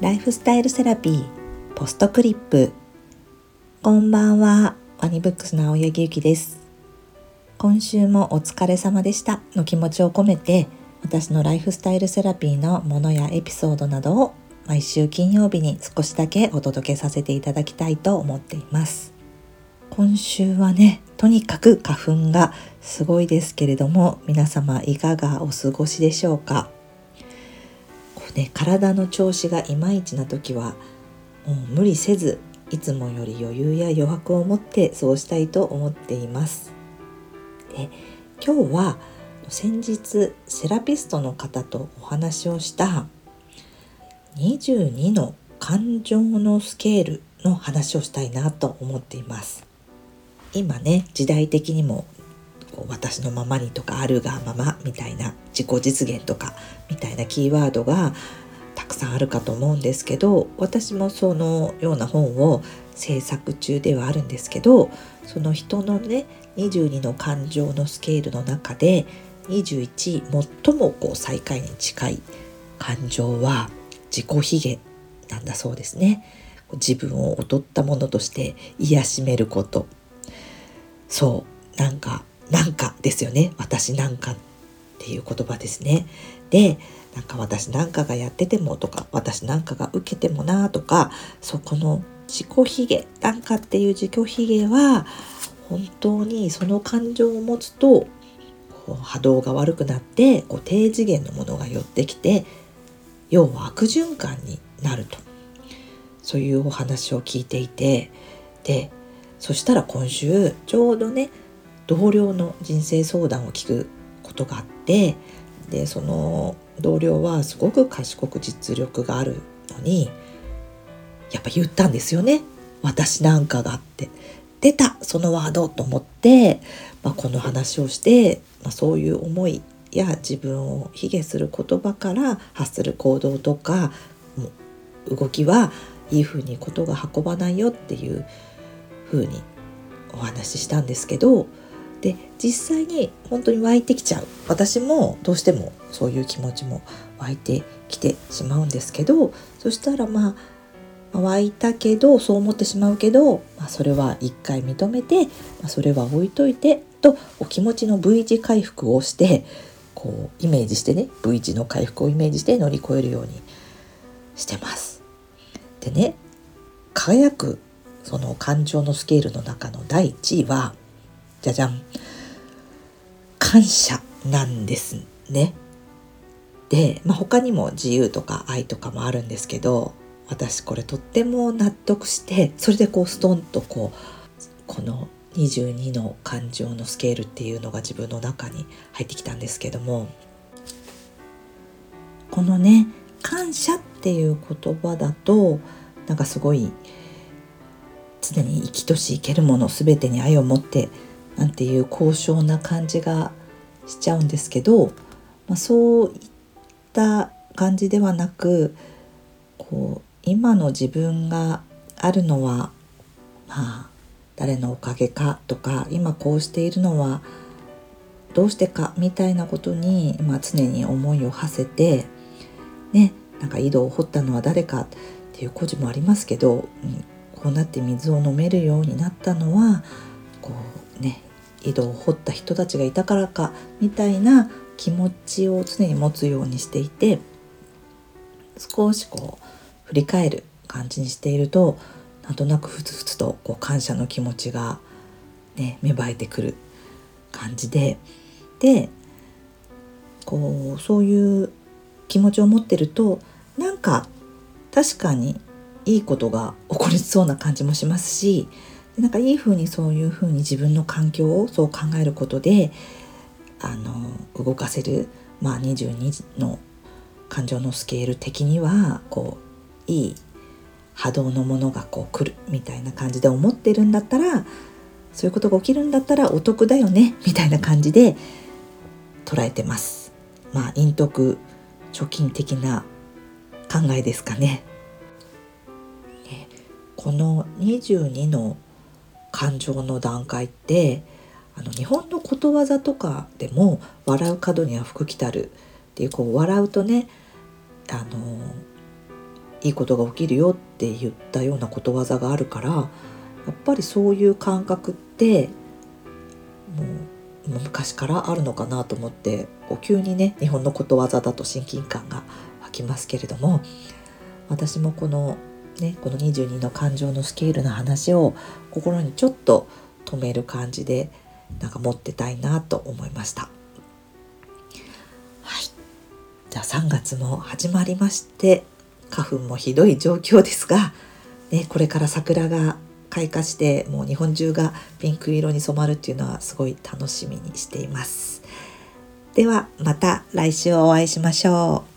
ライフスタイルセラピーポストクリップ。こんばんはワニブックスの青柳ゆきです。今週もお疲れ様でした。の気持ちを込めて私のライフスタイルセラピーのものやエピソードなどを毎週金曜日に少しだけお届けさせていただきたいと思っています。今週はねとにかく花粉がすごいですけれども皆様いかがお過ごしでしょうか？ね、体の調子がいまいちな時はもう無理せずいつもより余裕や余白を持ってそうしたいと思っています。で今日は先日セラピストの方とお話をした22の感情のスケールの話をしたいなと思っています。今ね時代的にも私のままにとかあるがままみたいな自己実現とかみたいなキーワードがたくさんあるかと思うんですけど私もそのような本を制作中ではあるんですけどその人のね22の感情のスケールの中で21最もこう最下位に近い感情は自己卑下なんだそうですね。自分を劣ったものとして癒しめることそうなんかなんかですよね。私なんかっていう言葉ですね。でなんか私なんかがやっててもとか私なんかが受けてもなとかそこの自己卑下なんかっていう自己卑下は本当にその感情を持つと波動が悪くなってこう低次元のものが寄ってきて要は悪循環になると。そういうお話を聞いていて。でそしたら今週ちょうどね同僚の人生相談を聞くことがあってでその同僚はすごく賢く実力があるのにやっぱ言ったんですよね。私なんかがって。出たそのワードと思って、まあ、この話をして、まあ、そういう思いや自分を卑下する言葉から発する行動とか動きはいい風にことが運ばないよっていう風にお話ししたんですけどで実際に本当に湧いてきちゃう私もどうしてもそういう気持ちも湧いてきてしまうんですけどそしたらまあ湧いたけどそう思ってしまうけど、まあ、それは一回認めて、まあ、それは置いといてとお気持ちの V 字回復をしてこうイメージしてね V 字の回復をイメージして乗り越えるようにしてます。でね輝くその感情のスケールの中の第1位はじゃじゃん感謝なんですね。で、まあ、他にも自由とか愛とかもあるんですけど私これとっても納得してそれでこうストンとこうこの22の感情のスケールっていうのが自分の中に入ってきたんですけどもこのね感謝っていう言葉だとなんかすごい常に生きとし生けるもの全てに愛を持ってなんていう高尚な感じがしちゃうんですけど、まあ、そういった感じではなくこう今の自分があるのはまあ誰のおかげかとか今こうしているのはどうしてかみたいなことに、まあ、常に思いを馳せてねなんか井戸を掘ったのは誰かっていう故事もありますけど、うん、こうなって水を飲めるようになったのはこうね井戸を掘った人たちがいたからかみたいな気持ちを常に持つようにしていて少しこう振り返る感じにしているとなんとなくふつふつとこう感謝の気持ちが、ね、芽生えてくる感じででこうそういう気持ちを持ってるとなんか確かにいいことが起こりそうな感じもしますしなんかいい風にそういう風に自分の環境をそう考えることであの動かせる、まあ、22の感情のスケール的にはこういい波動のものがこう来るみたいな感じで思ってるんだったらそういうことが起きるんだったらお得だよねみたいな感じで捉えてます。まあ陰徳貯金的な考えですかね。この22の感情の段階ってあの日本のことわざとかでも「笑う角には福来たる」っていうこう笑うとねあのいいことが起きるよって言ったようなことわざがあるからやっぱりそういう感覚ってもう昔からあるのかなと思ってお急にね日本のことわざだと親近感が湧きますけれども私もこのねこの22の感情のスケールの話を心にちょっと止める感じでなんか持ってたいなと思いました。はい、じゃあ3月も始まりまして花粉もひどい状況ですが、ね、これから桜が開花してもう日本中がピンク色に染まるっていうのはすごい楽しみにしています。ではまた来週お会いしましょう。